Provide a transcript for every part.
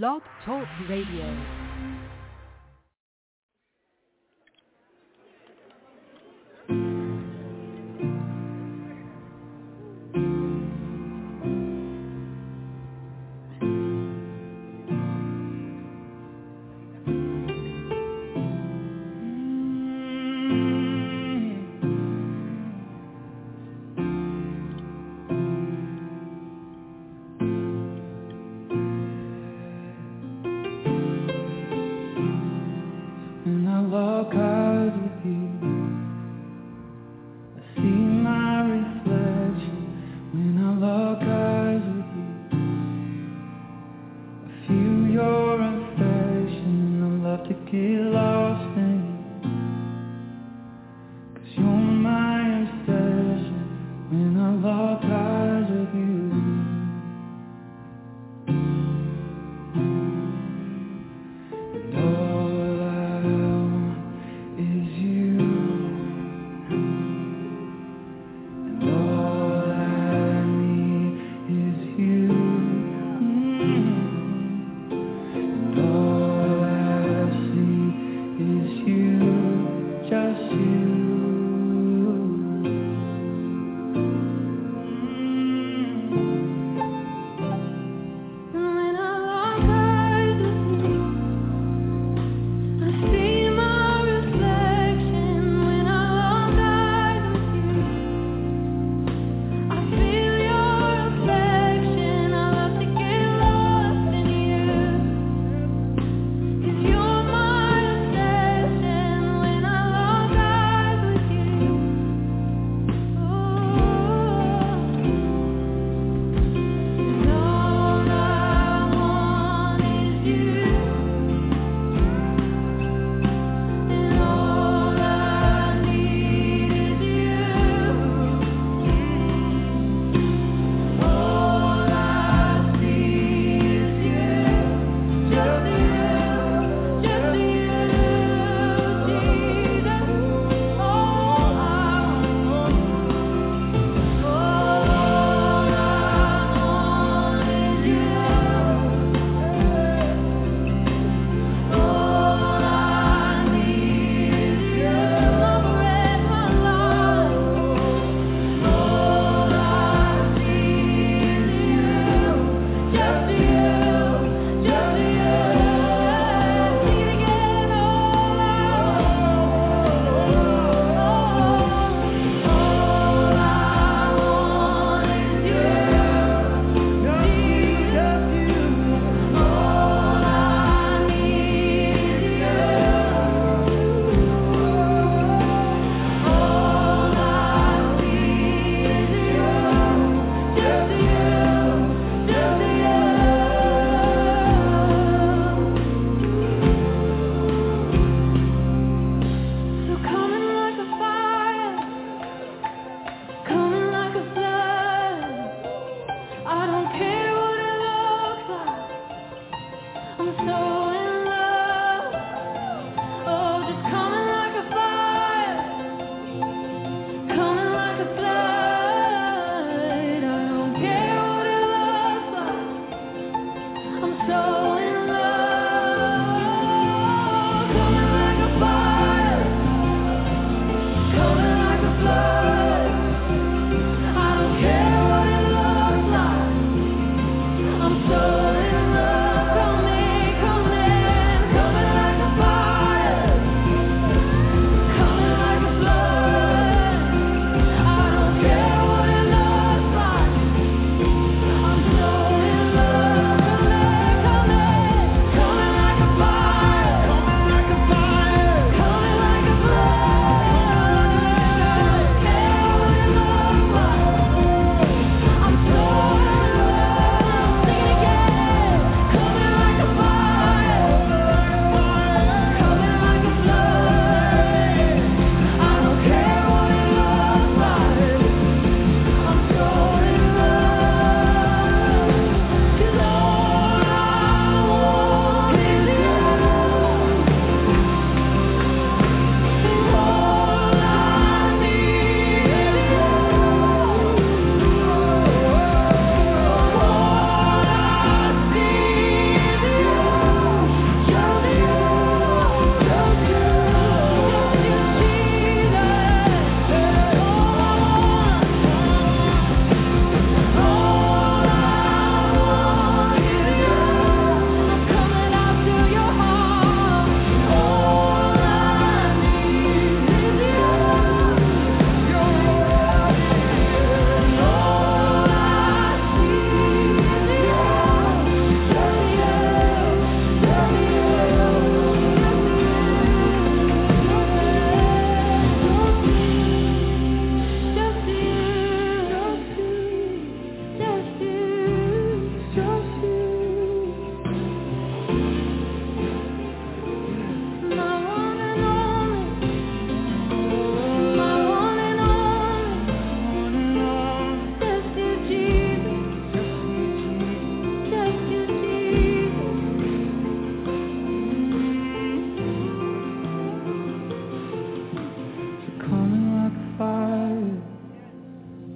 Blog Talk Radio.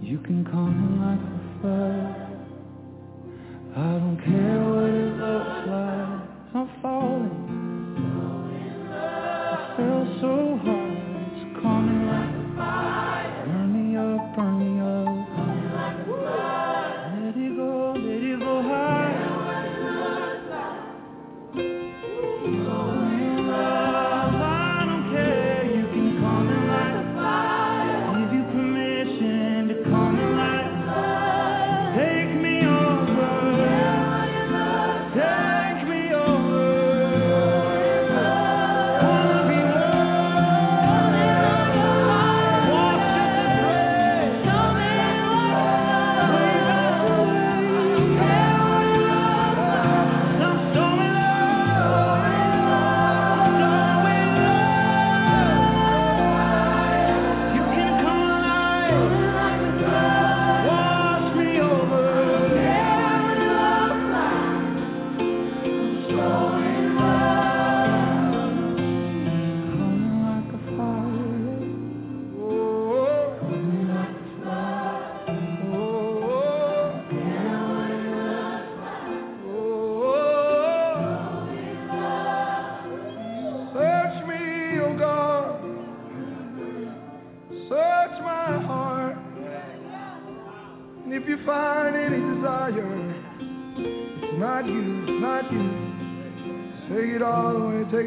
You can call me like a flood. I don't care what it looks like. I'm falling. I feel so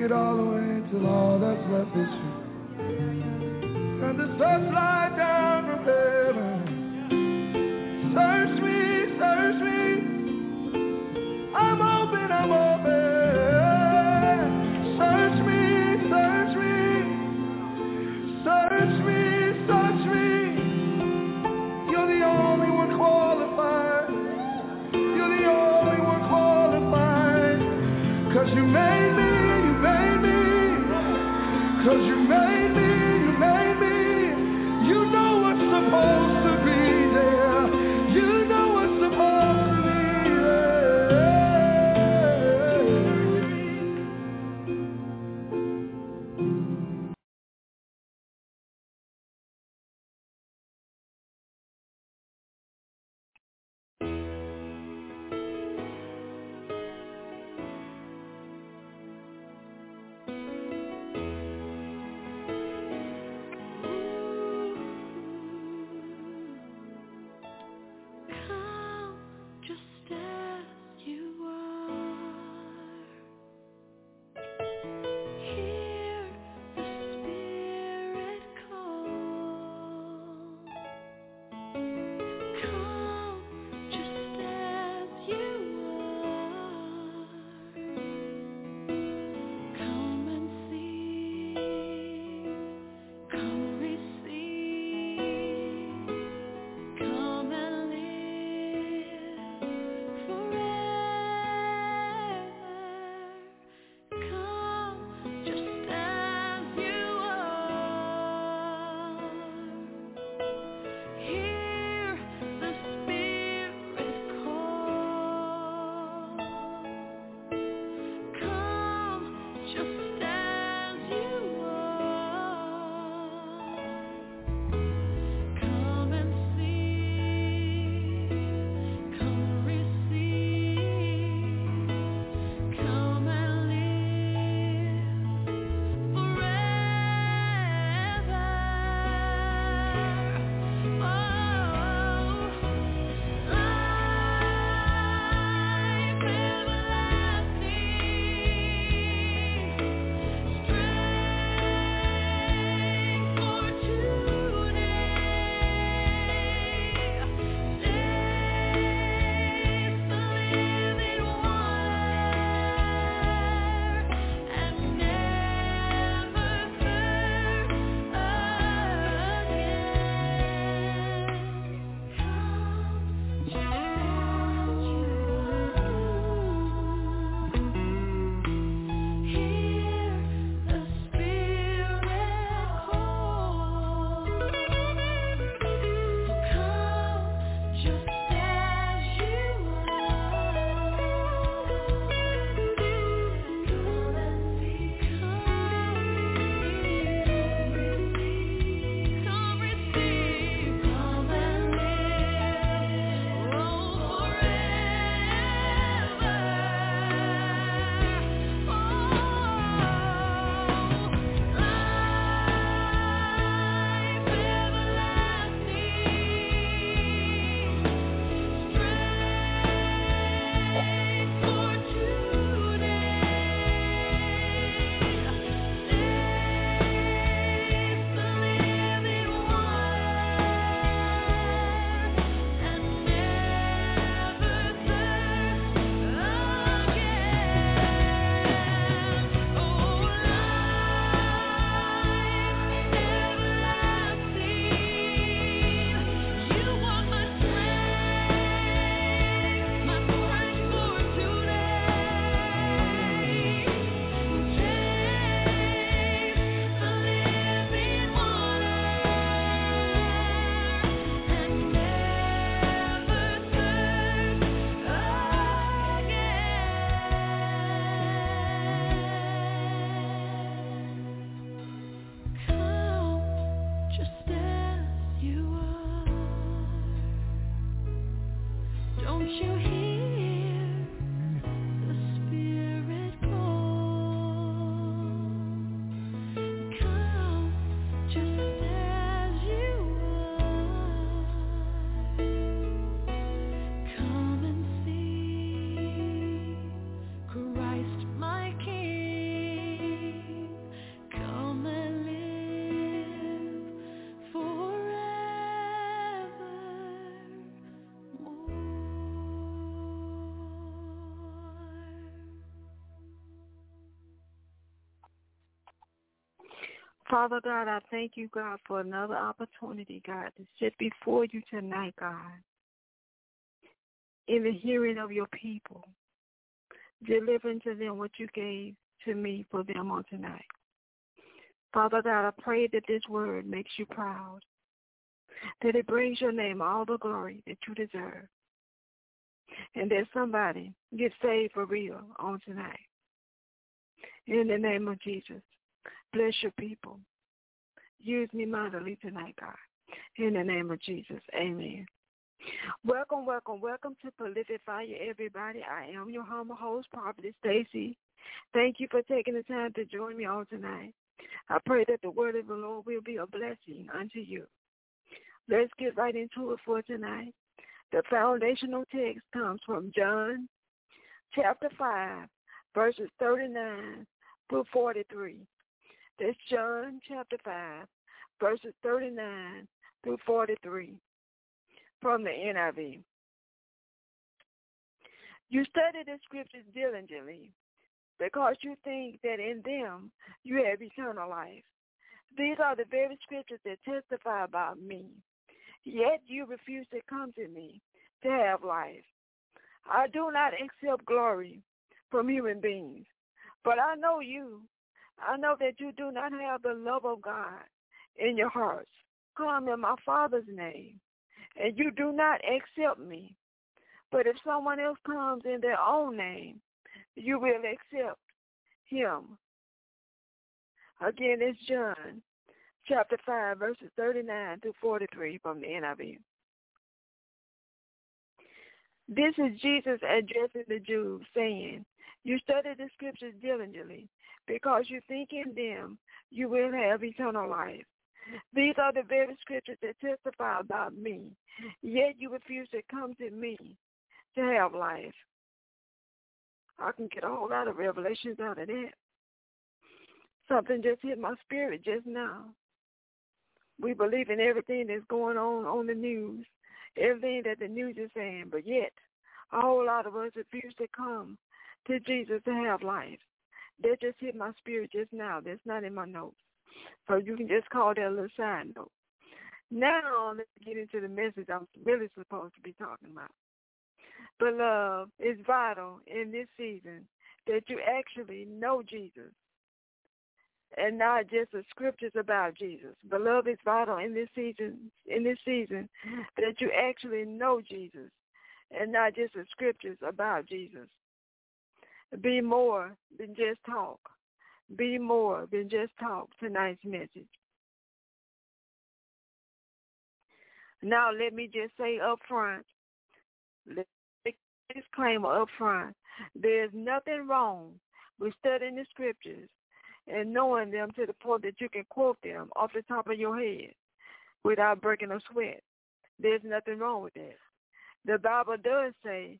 it all away, till all that's Father God, I thank you, God, for another opportunity, God, to sit before you tonight, God, in the hearing of your people, delivering to them what you gave to me for them on tonight. Father God, I pray that this word makes you proud, that it brings your name all the glory that you deserve, and that somebody gets saved for real on tonight. In the name of Jesus, bless your people. Use me mightily tonight, God. In the name of Jesus, amen. Welcome, welcome, welcome to Prolific Fire, everybody. I am your humble host, Prophet Stacy. Thank you for taking the time to join me on tonight. I pray that the word of the Lord will be a blessing unto you. Let's get right into it for tonight. The foundational text comes from John chapter 5, verses 39 through 43. That's John chapter 5, verses 39 through 43 from the NIV. You study the scriptures diligently because you think that in them you have eternal life. These are the very scriptures that testify about me. Yet you refuse to come to me to have life. I do not accept glory from human beings, but I know you. I know that you do not have the love of God in your hearts. Come in my Father's name, and you do not accept me. But if someone else comes in their own name, you will accept him. Again, it's John chapter 5, verses 39 to 43 from the NIV. This is Jesus addressing the Jews, saying, You study the scriptures diligently, because you think in them you will have eternal life. These are the very scriptures that testify about me, yet you refuse to come to me to have life. I can get a whole lot of revelations out of that. Something just hit my spirit just now. We believe in everything that's going on on the news, everything that the news is saying, but yet a whole lot of us refuse to come to Jesus to have life. That just hit my spirit just now. That's not in my notes. So you can just call that a little side note. Now let's get into the message I'm really supposed to be talking about. But love is vital in this season that you actually know Jesus and not just the scriptures about Jesus. Beloved, it's vital in this season in this season that you actually know Jesus and not just the scriptures about Jesus. Be more than just talk. Be more than just talk tonight's message. Now let me just say up front, disclaimer up front. There's nothing wrong with studying the scriptures and knowing them to the point that you can quote them off the top of your head without breaking a sweat. There's nothing wrong with that. The Bible does say,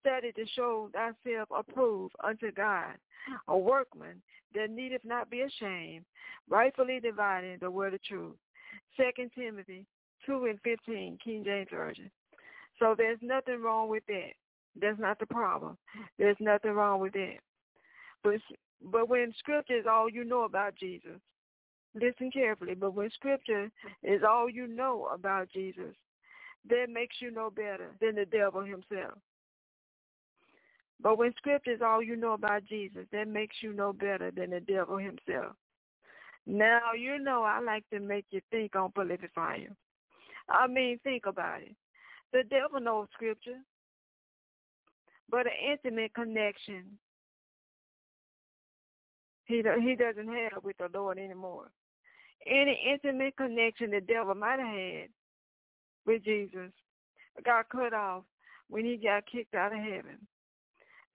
study to show thyself approved unto God, a workman that needeth not be ashamed, rightfully dividing the word of truth. Second Timothy 2 and 15, King James Version. So there's nothing wrong with that. That's not the problem. There's nothing wrong with that. But but when scripture is all you know about Jesus, listen carefully, but when scripture is all you know about Jesus, that makes you no better than the devil himself. But when scripture is all you know about Jesus, that makes you no better than the devil himself. Now, you know I like to make you think on prolific fire. I mean, think about it. The devil knows scripture, but an intimate connection he he doesn't have with the Lord anymore. Any intimate connection the devil might have had with Jesus got cut off when he got kicked out of heaven.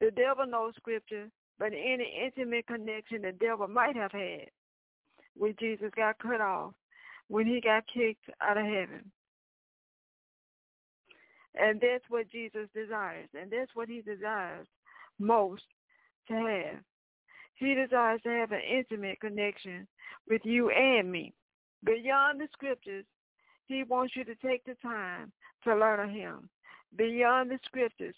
The devil knows scripture, but any intimate connection the devil might have had with Jesus got cut off when he got kicked out of heaven. And that's what Jesus desires. And that's what he desires most to have. He desires to have an intimate connection with you and me. Beyond the scriptures, he wants you to take the time to learn of him. Beyond the scriptures,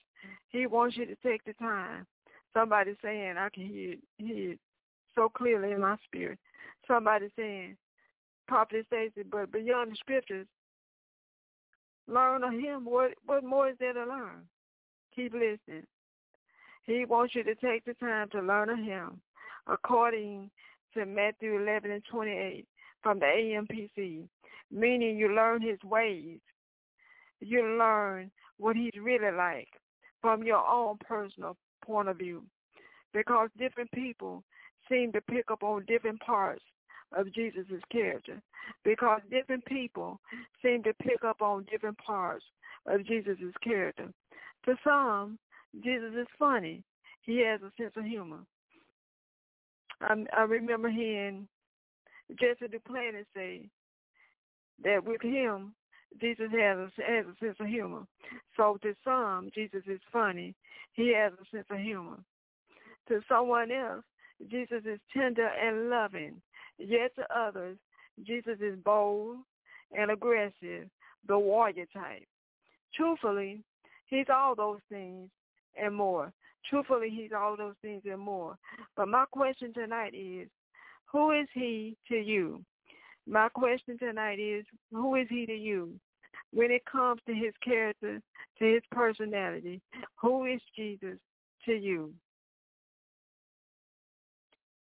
he wants you to take the time. Somebody saying, I can hear, hear so clearly in my spirit. Somebody saying, Prophet Stacy, but beyond the scriptures, learn of him. What what more is there to learn? Keep listening. He wants you to take the time to learn of him according to Matthew 11 and 28 from the AMPC, meaning you learn his ways. You learn what he's really like from your own personal point of view because different people seem to pick up on different parts of Jesus' character because different people seem to pick up on different parts of Jesus' character. To some, Jesus is funny. He has a sense of humor. I, I remember hearing Jesse Duplantis say that with him, Jesus has a, has a sense of humor. So to some, Jesus is funny. He has a sense of humor. To someone else, Jesus is tender and loving. Yet to others, Jesus is bold and aggressive, the warrior type. Truthfully, he's all those things and more. Truthfully, he's all those things and more. But my question tonight is, who is he to you? My question tonight is, who is he to you? When it comes to his character, to his personality, who is Jesus to you?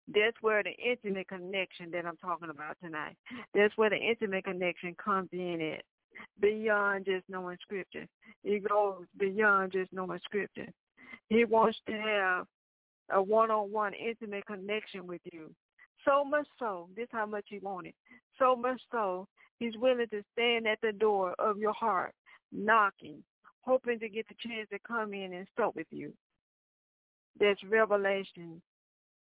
That's where the intimate connection that I'm talking about tonight. That's where the intimate connection comes in at. Beyond just knowing scripture. It goes beyond just knowing scripture. He wants to have a one-on-one intimate connection with you. So much so, this how much he wanted. So much so, he's willing to stand at the door of your heart, knocking, hoping to get the chance to come in and sup with you. That's Revelation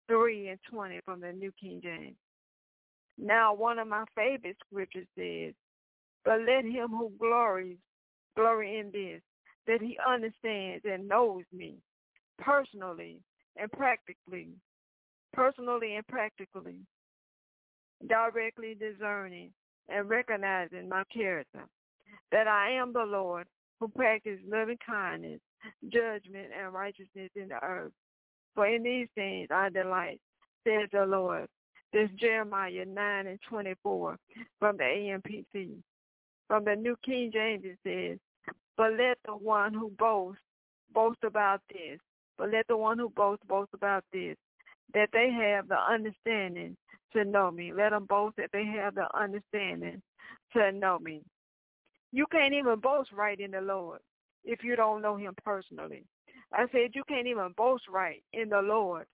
3 and 20 from the New King James. Now, one of my favorite scriptures says, But let him who glories glory in this, that he understands and knows me personally and practically, personally and practically, directly discerning and recognizing my character, that I am the Lord who practices loving kindness, judgment, and righteousness in the earth. For in these things I delight, says the Lord. This Jeremiah 9 and 24 from the AMPC. From the New King James it says, But let the one who boasts boast about this. But let the one who boasts boast about this, that they have the understanding to know me. Let them boast that they have the understanding to know me. You can't even boast right in the Lord if you don't know him personally. I said you can't even boast right in the Lord.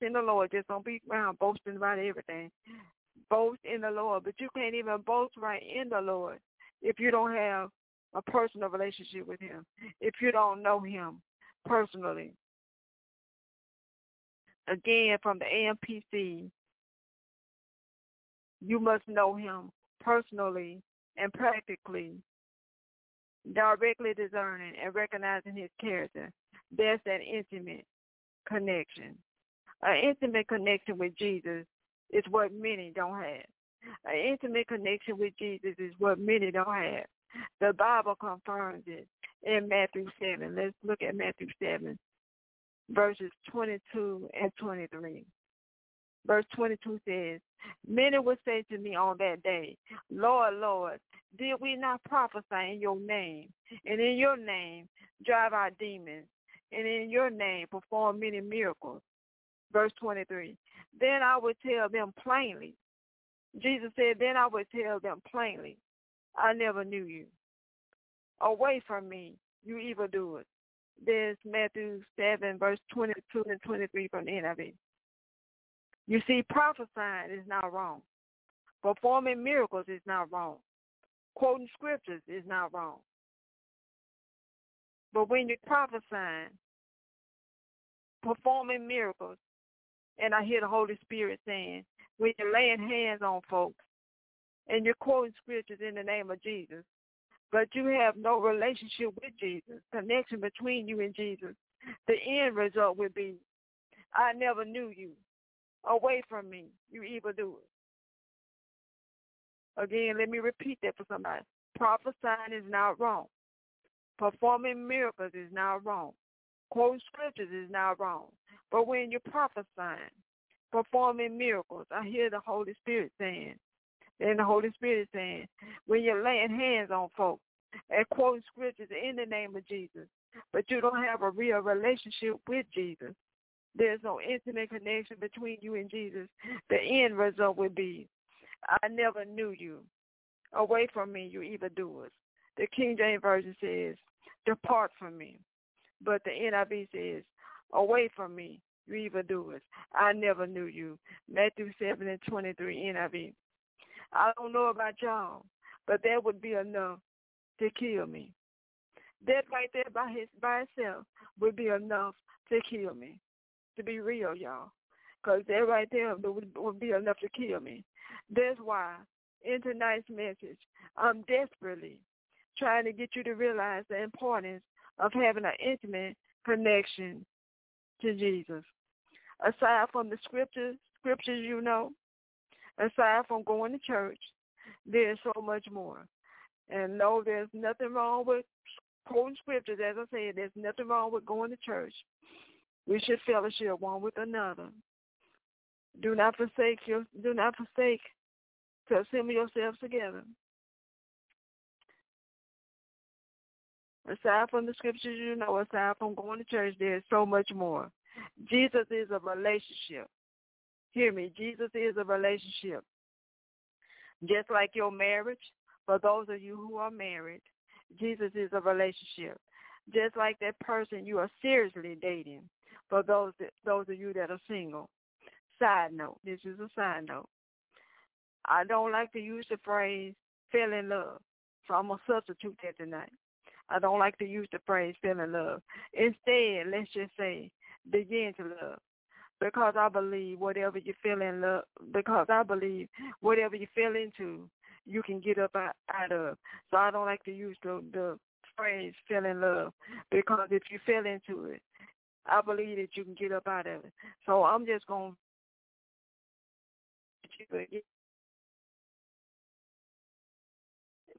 In the Lord, just don't be around boasting about everything. Boast in the Lord, but you can't even boast right in the Lord if you don't have a personal relationship with him, if you don't know him personally. Again, from the AMPC, you must know him personally and practically directly discerning and recognizing his character. There's that intimate connection. An intimate connection with Jesus is what many don't have. An intimate connection with Jesus is what many don't have. The Bible confirms it in Matthew 7. Let's look at Matthew 7, verses 22 and 23. Verse 22 says, Many will say to me on that day, Lord, Lord, did we not prophesy in your name? And in your name drive out demons? And in your name perform many miracles? Verse 23. Then I would tell them plainly. Jesus said, then I would tell them plainly, I never knew you. Away from me, you evildoers. There's Matthew 7, verse 22 and 23 from the NIV. You see, prophesying is not wrong. Performing miracles is not wrong. Quoting scriptures is not wrong. But when you're prophesying, performing miracles, and I hear the Holy Spirit saying, when you're laying hands on folks and you're quoting scriptures in the name of Jesus, but you have no relationship with Jesus, connection between you and Jesus, the end result will be, I never knew you. Away from me, you evil evildoers. Again, let me repeat that for somebody. Prophesying is not wrong. Performing miracles is not wrong. Quoting scriptures is not wrong. But when you're prophesying, performing miracles. I hear the Holy Spirit saying, and the Holy Spirit is saying, when you're laying hands on folks and quoting scriptures in the name of Jesus, but you don't have a real relationship with Jesus, there's no intimate connection between you and Jesus, the end result would be, I never knew you. Away from me, you evildoers. The King James Version says, depart from me. But the NIV says, away from me, you evildoers. I never knew you. Matthew 7 and 23 NIV. I don't know about y'all, but that would be enough to kill me. That right there by his by itself would be enough to kill me. To be real, y'all. Because that right there would, would be enough to kill me. That's why in tonight's message, I'm desperately trying to get you to realize the importance of having an intimate connection to Jesus. Aside from the scriptures, scriptures you know, aside from going to church, there's so much more. And no, there's nothing wrong with quoting scriptures. As I said, there's nothing wrong with going to church. We should fellowship one with another. Do not forsake your do not forsake to assemble yourselves together. Aside from the scriptures you know, aside from going to church, there's so much more. Jesus is a relationship. Hear me, Jesus is a relationship. Just like your marriage, for those of you who are married, Jesus is a relationship. Just like that person you are seriously dating, for those that, those of you that are single. Side note, this is a side note. I don't like to use the phrase fell in love, so I'm going to substitute that tonight. I don't like to use the phrase fell in love. Instead, let's just say begin to love. Because I believe whatever you feel in love, because I believe whatever you feel into, you can get up out, of. So I don't like to use the, the phrase fell in love because if you fell into it, I believe that you can get up out of it. So I'm just going to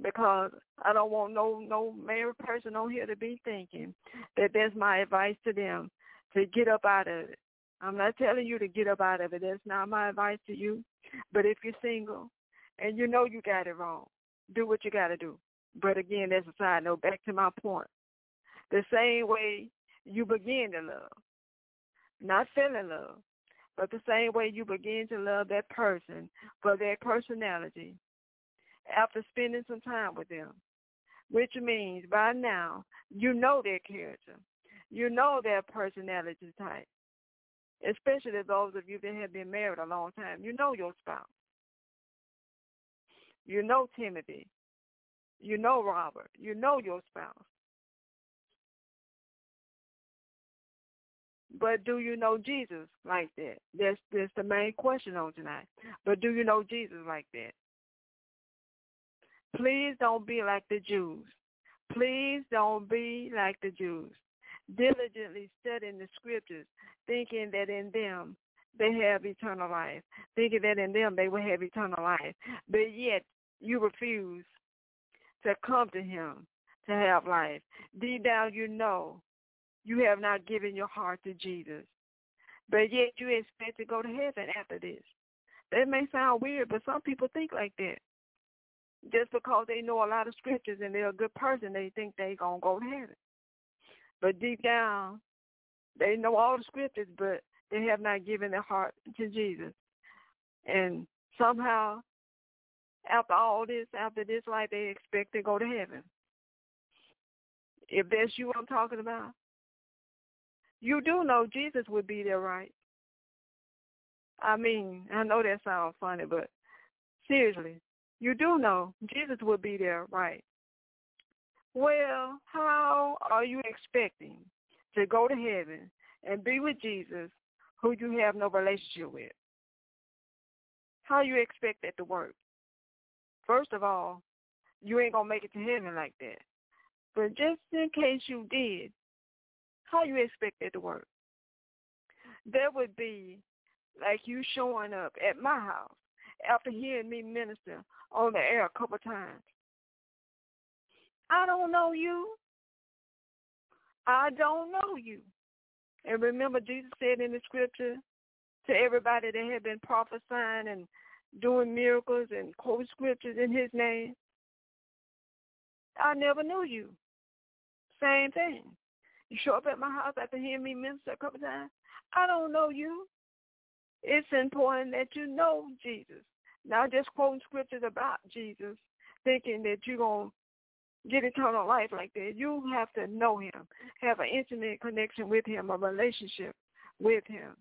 because I don't want no no married person on here to be thinking that that's my advice to them to get up out of it. I'm not telling you to get up out of it. That's not my advice to you. But if you're single and you know you got it wrong, do what you got to do. But again, that's a side note. Back to my point. The same way you begin to love, not fell in love, but the same way you begin to love that person for their personality, after spending some time with them, which means by now you know their character. You know their personality type, especially those of you that have been married a long time. You know your spouse. You know Timothy. You know Robert. You know your spouse. But do you know Jesus like that? That's that's the main question on tonight. But do you know Jesus like that? Please don't be like the Jews. Please don't be like the Jews. Diligently studying the scriptures, thinking that in them they have eternal life, thinking that in them they will have eternal life. But yet you refuse to come to him to have life. Deep down you know you have not given your heart to Jesus. But yet you expect to go to heaven after this. That may sound weird, but some people think like that just because they know a lot of scriptures and they're a good person, they think they're going to go to heaven. But deep down, they know all the scriptures, but they have not given their heart to Jesus. And somehow, after all this, after this life, they expect to go to heaven. If that's you I'm talking about, you do know Jesus would be there, right? I mean, I know that sounds funny, but seriously, you do know Jesus would be there, right? Well, how are you expecting to go to heaven and be with Jesus who you have no relationship with? How you expect that to work? First of all, you ain't to make it to heaven like that. But just in case you did, how you expect that to work? That would be like you showing up at my house after hearing me minister on the air a couple times. I don't know you. I don't know you. And remember, Jesus said in the scripture to everybody that had been prophesying and doing miracles and quoting scriptures in his name. I never knew you. Same thing. You show up at my house after hearing me minister a couple times. I don't know you. It's important that you know Jesus. Not just quoting scriptures about Jesus, thinking that you're going to get eternal life like that. You have to know him, have an intimate connection with him, a relationship with him.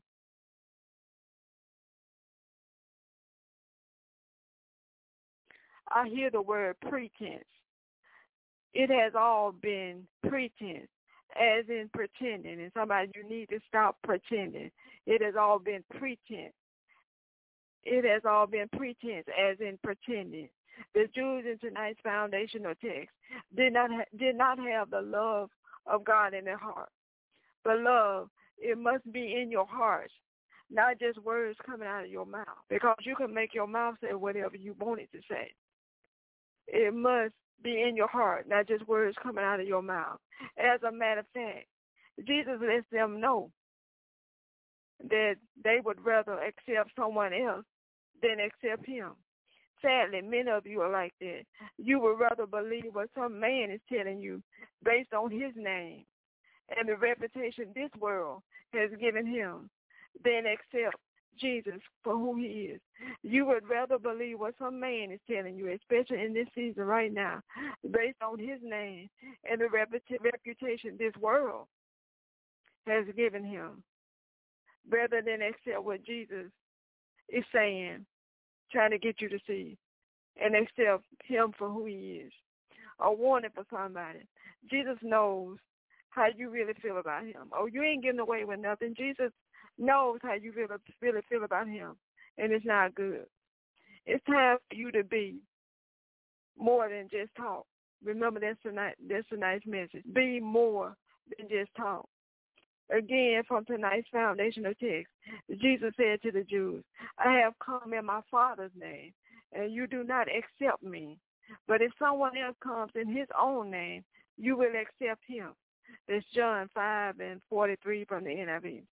I hear the word pretense. It has all been pretense, as in pretending. And somebody, you need to stop pretending. It has all been pretense. It has all been pretense, as in pretending. The Jews in tonight's foundational text did not ha- did not have the love of God in their heart. But love, it must be in your heart, not just words coming out of your mouth. Because you can make your mouth say whatever you want it to say. It must be in your heart, not just words coming out of your mouth. As a matter of fact, Jesus lets them know that they would rather accept someone else than accept him. Sadly, many of you are like that. You would rather believe what some man is telling you based on his name and the reputation this world has given him than accept Jesus for who he is. You would rather believe what some man is telling you, especially in this season right now, based on his name and the reputation this world has given him, rather than accept what Jesus is saying, trying to get you to see, and accept him for who he is. A warning for somebody. Jesus knows how you really feel about him. Oh, you ain't getting away with nothing. Jesus knows how you really, really feel about him, and it's not good. It's time for you to be more than just talk. Remember, that's tonight. That's nice message. Be more than just talk. Again, from tonight's foundational text, Jesus said to the Jews, I have come in my Father's name, and you do not accept me. But if someone else comes in his own name, you will accept him. That's John 5 and 43 from the NIV.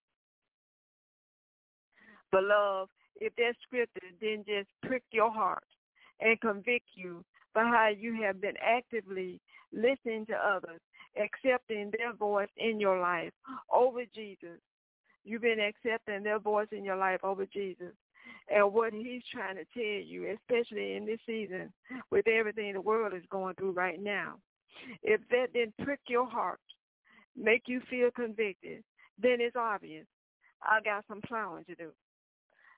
Beloved, if that scripture didn't just prick your heart and convict you for how you have been actively listening to others, accepting their voice in your life over Jesus, you've been accepting their voice in your life over Jesus and what he's trying to tell you, especially in this season with everything the world is going through right now. If that didn't prick your heart, make you feel convicted, then it's obvious. I got some plowing to do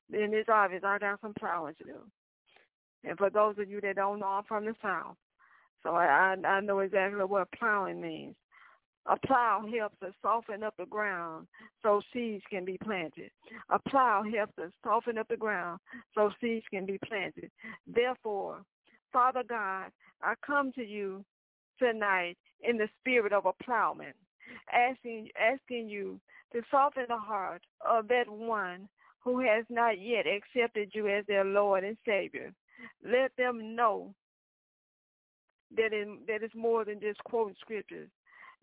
then it's obvious I got some plowing to do. And for those of you that don't know, I'm from the South. So I, I, I know exactly what plowing means. A plow helps us soften up the ground so seeds can be planted. A plow helps us soften up the ground so seeds can be planted. Therefore, Father God, I come to you tonight in the spirit of a plowman, asking asking you to soften the heart of that one who has not yet accepted you as their Lord and Savior. Let them know that it, that it's more than just quoting scriptures.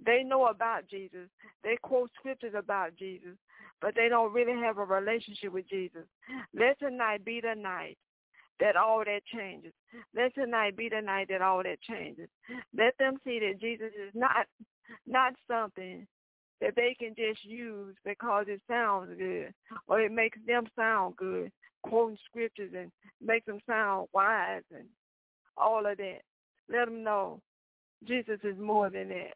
They know about Jesus. They quote scriptures about Jesus, but they don't really have a relationship with Jesus. Let tonight be the night that all that changes. Let tonight be the night that all that changes. Let them see that Jesus is not not something that they can just use because it sounds good or it makes them sound good, quoting scriptures and makes them sound wise and all of that. Let them know Jesus is more than that.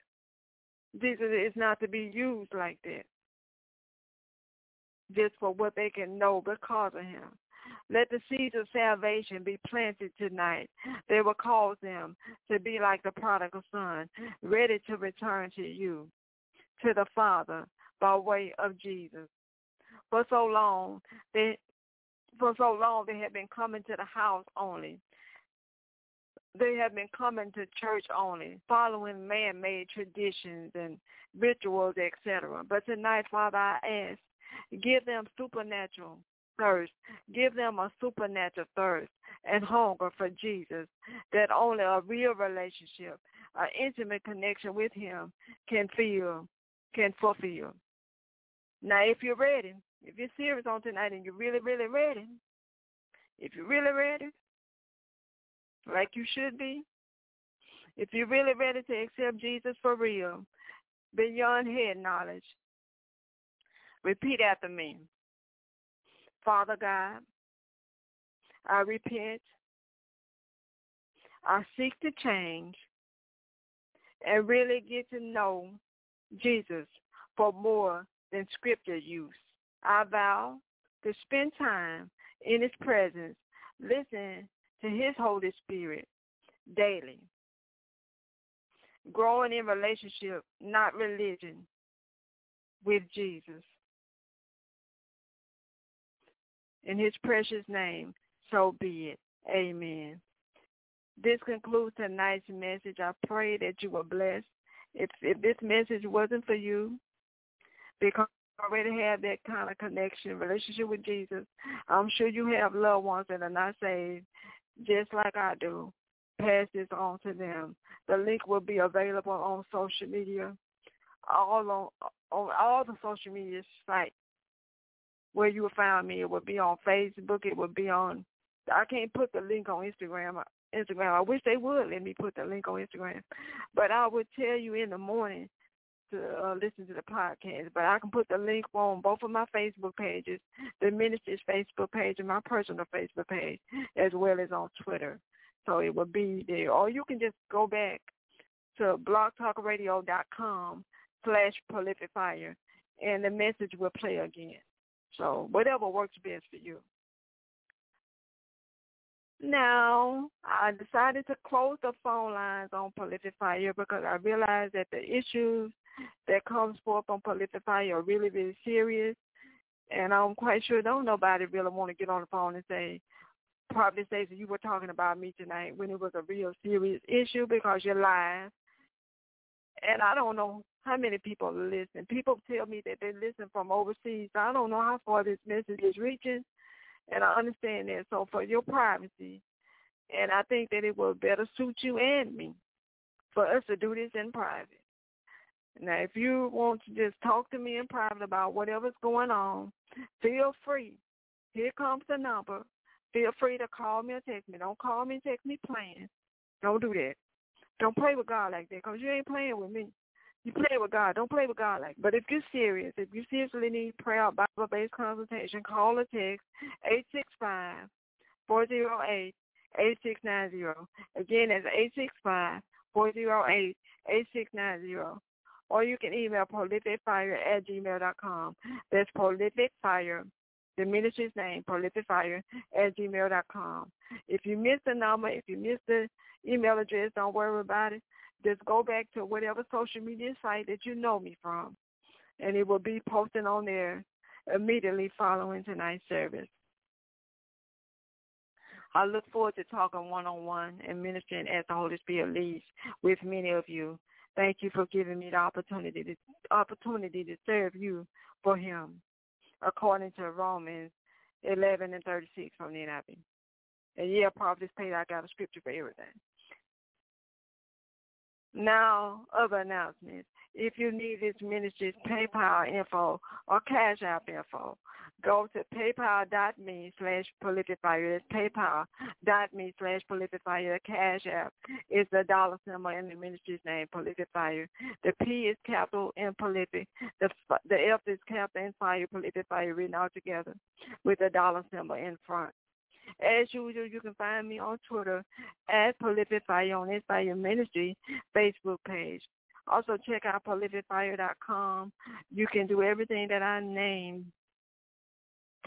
Jesus is not to be used like that just for what they can know because of him. Let the seeds of salvation be planted tonight. They will cause them to be like the prodigal son, ready to return to you to the Father by way of Jesus. For so long, they for so long they have been coming to the house only. They have been coming to church only, following man-made traditions and rituals, etc. But tonight, Father, I ask, give them supernatural thirst. Give them a supernatural thirst and hunger for Jesus that only a real relationship, an intimate connection with him can feel can fulfill. Now, if you're ready, if you're serious on tonight and you're really, really ready, if you're really ready, like you should be, if you're really ready to accept Jesus for real, beyond head knowledge, repeat after me. Father God, I repent. I seek to change and really get to know Jesus for more than scripture use. I vow to spend time in his presence, listen to his Holy Spirit daily. Growing in relationship, not religion, with Jesus. In his precious name, so be it. Amen. This concludes tonight's message. I pray that you were blessed. If, if this message wasn't for you, because you already have that kind of connection, relationship with Jesus, I'm sure you have loved ones that are not saved, just like I do. Pass this on to them. The link will be available on social media, all on on all the social media sites where you will find me. It will be on Facebook. It will be on. I can't put the link on Instagram. Instagram. I wish they would let me put the link on Instagram, but I would tell you in the morning to uh, listen to the podcast. But I can put the link on both of my Facebook pages, the ministry's Facebook page and my personal Facebook page, as well as on Twitter. So it will be there. Or you can just go back to blogtalkradio.com slash prolific fire and the message will play again. So whatever works best for you. Now, I decided to close the phone lines on Prolific Fire because I realized that the issues that comes forth on Prolific Fire are really, really serious. And I'm quite sure don't nobody really want to get on the phone and say, Prophetess you were talking about me tonight when it was a real serious issue because you're live. And I don't know how many people listen. People tell me that they listen from overseas. I don't know how far this message is reaching and I understand that. So for your privacy, and I think that it will better suit you and me for us to do this in private. Now, if you want to just talk to me in private about whatever's going on, feel free. Here comes the number. Feel free to call me or text me. Don't call me and text me playing. Don't do that. Don't play with God like that because you ain't playing with me. You play with God. Don't play with God like. that. But if you're serious, if you seriously need prayer, Bible-based consultation, call or text eight six five four zero eight eight six nine zero. Again, that's eight six five four zero eight eight six nine zero. Or you can email prolificfire at gmail dot com. That's prolificfire, the ministry's name, prolificfire at gmail dot com. If you miss the number, if you miss the email address, don't worry about it. Just go back to whatever social media site that you know me from, and it will be posted on there immediately following tonight's service. I look forward to talking one-on-one and ministering as the Holy Spirit leads with many of you. Thank you for giving me the opportunity to, opportunity to serve you for him, according to Romans 11 and 36 from the NIV. And yeah, Prophetess Pate, I got a scripture for everything. Now, other announcements. If you need this ministry's PayPal info or Cash App info, go to paypal.me slash. That's paypal.me slash prolificfire. The Cash App is the dollar symbol in the ministry's name, Prolific Fire. The P is capital in prolific. The, the F is capital in fire, Prolific Fire written all together with the dollar symbol in front. As usual, you can find me on Twitter at Prolific Fire on Inspire Ministry Facebook page. Also check out prolificfire.com. You can do everything that I named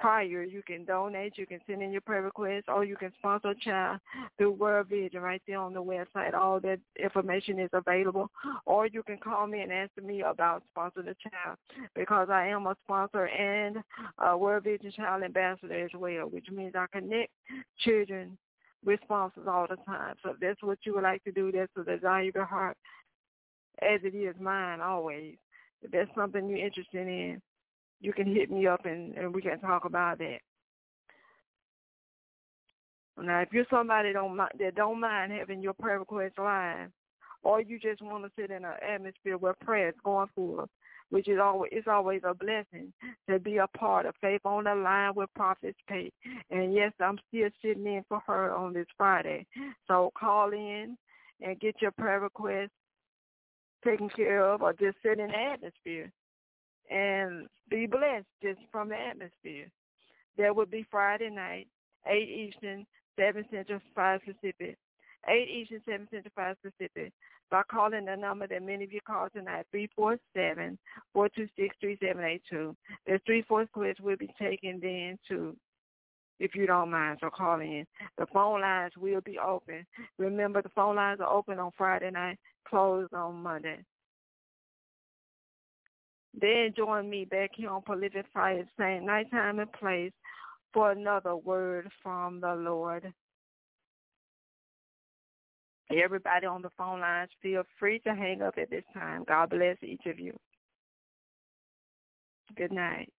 prior. You can donate, you can send in your prayer requests, or you can sponsor a child through World Vision right there on the website. All that information is available. Or you can call me and ask me about sponsoring a child because I am a sponsor and a World Vision Child Ambassador as well, which means I connect children with sponsors all the time. So if that's what you would like to do, that's the desire of your heart, as it is mine always. If that's something you're interested in, you can hit me up and, and we can talk about that. Now, if you're somebody don't that don't mind having your prayer request live, or you just want to sit in an atmosphere where prayer is going forth, which is always it's always a blessing to be a part of Faith on the Line with Prophetess Pate. And yes, I'm still sitting in for her on this Friday. So call in and get your prayer request taken care of or just sit in the atmosphere and be blessed just from the atmosphere. That would be Friday night, 8 Eastern, 7 Central, 5 Pacific. 8 Eastern, 7 Central, 5 Pacific. By calling the number that many of you called tonight, 347-426-3782. There's three fourths clips will be taken then too, if you don't mind. So call in. The phone lines will be open. Remember, the phone lines are open on Friday night, closed on Monday. Then join me back here on Prolific Fire, same nighttime and place for another word from the Lord. Everybody on the phone lines, feel free to hang up at this time. God bless each of you. Good night.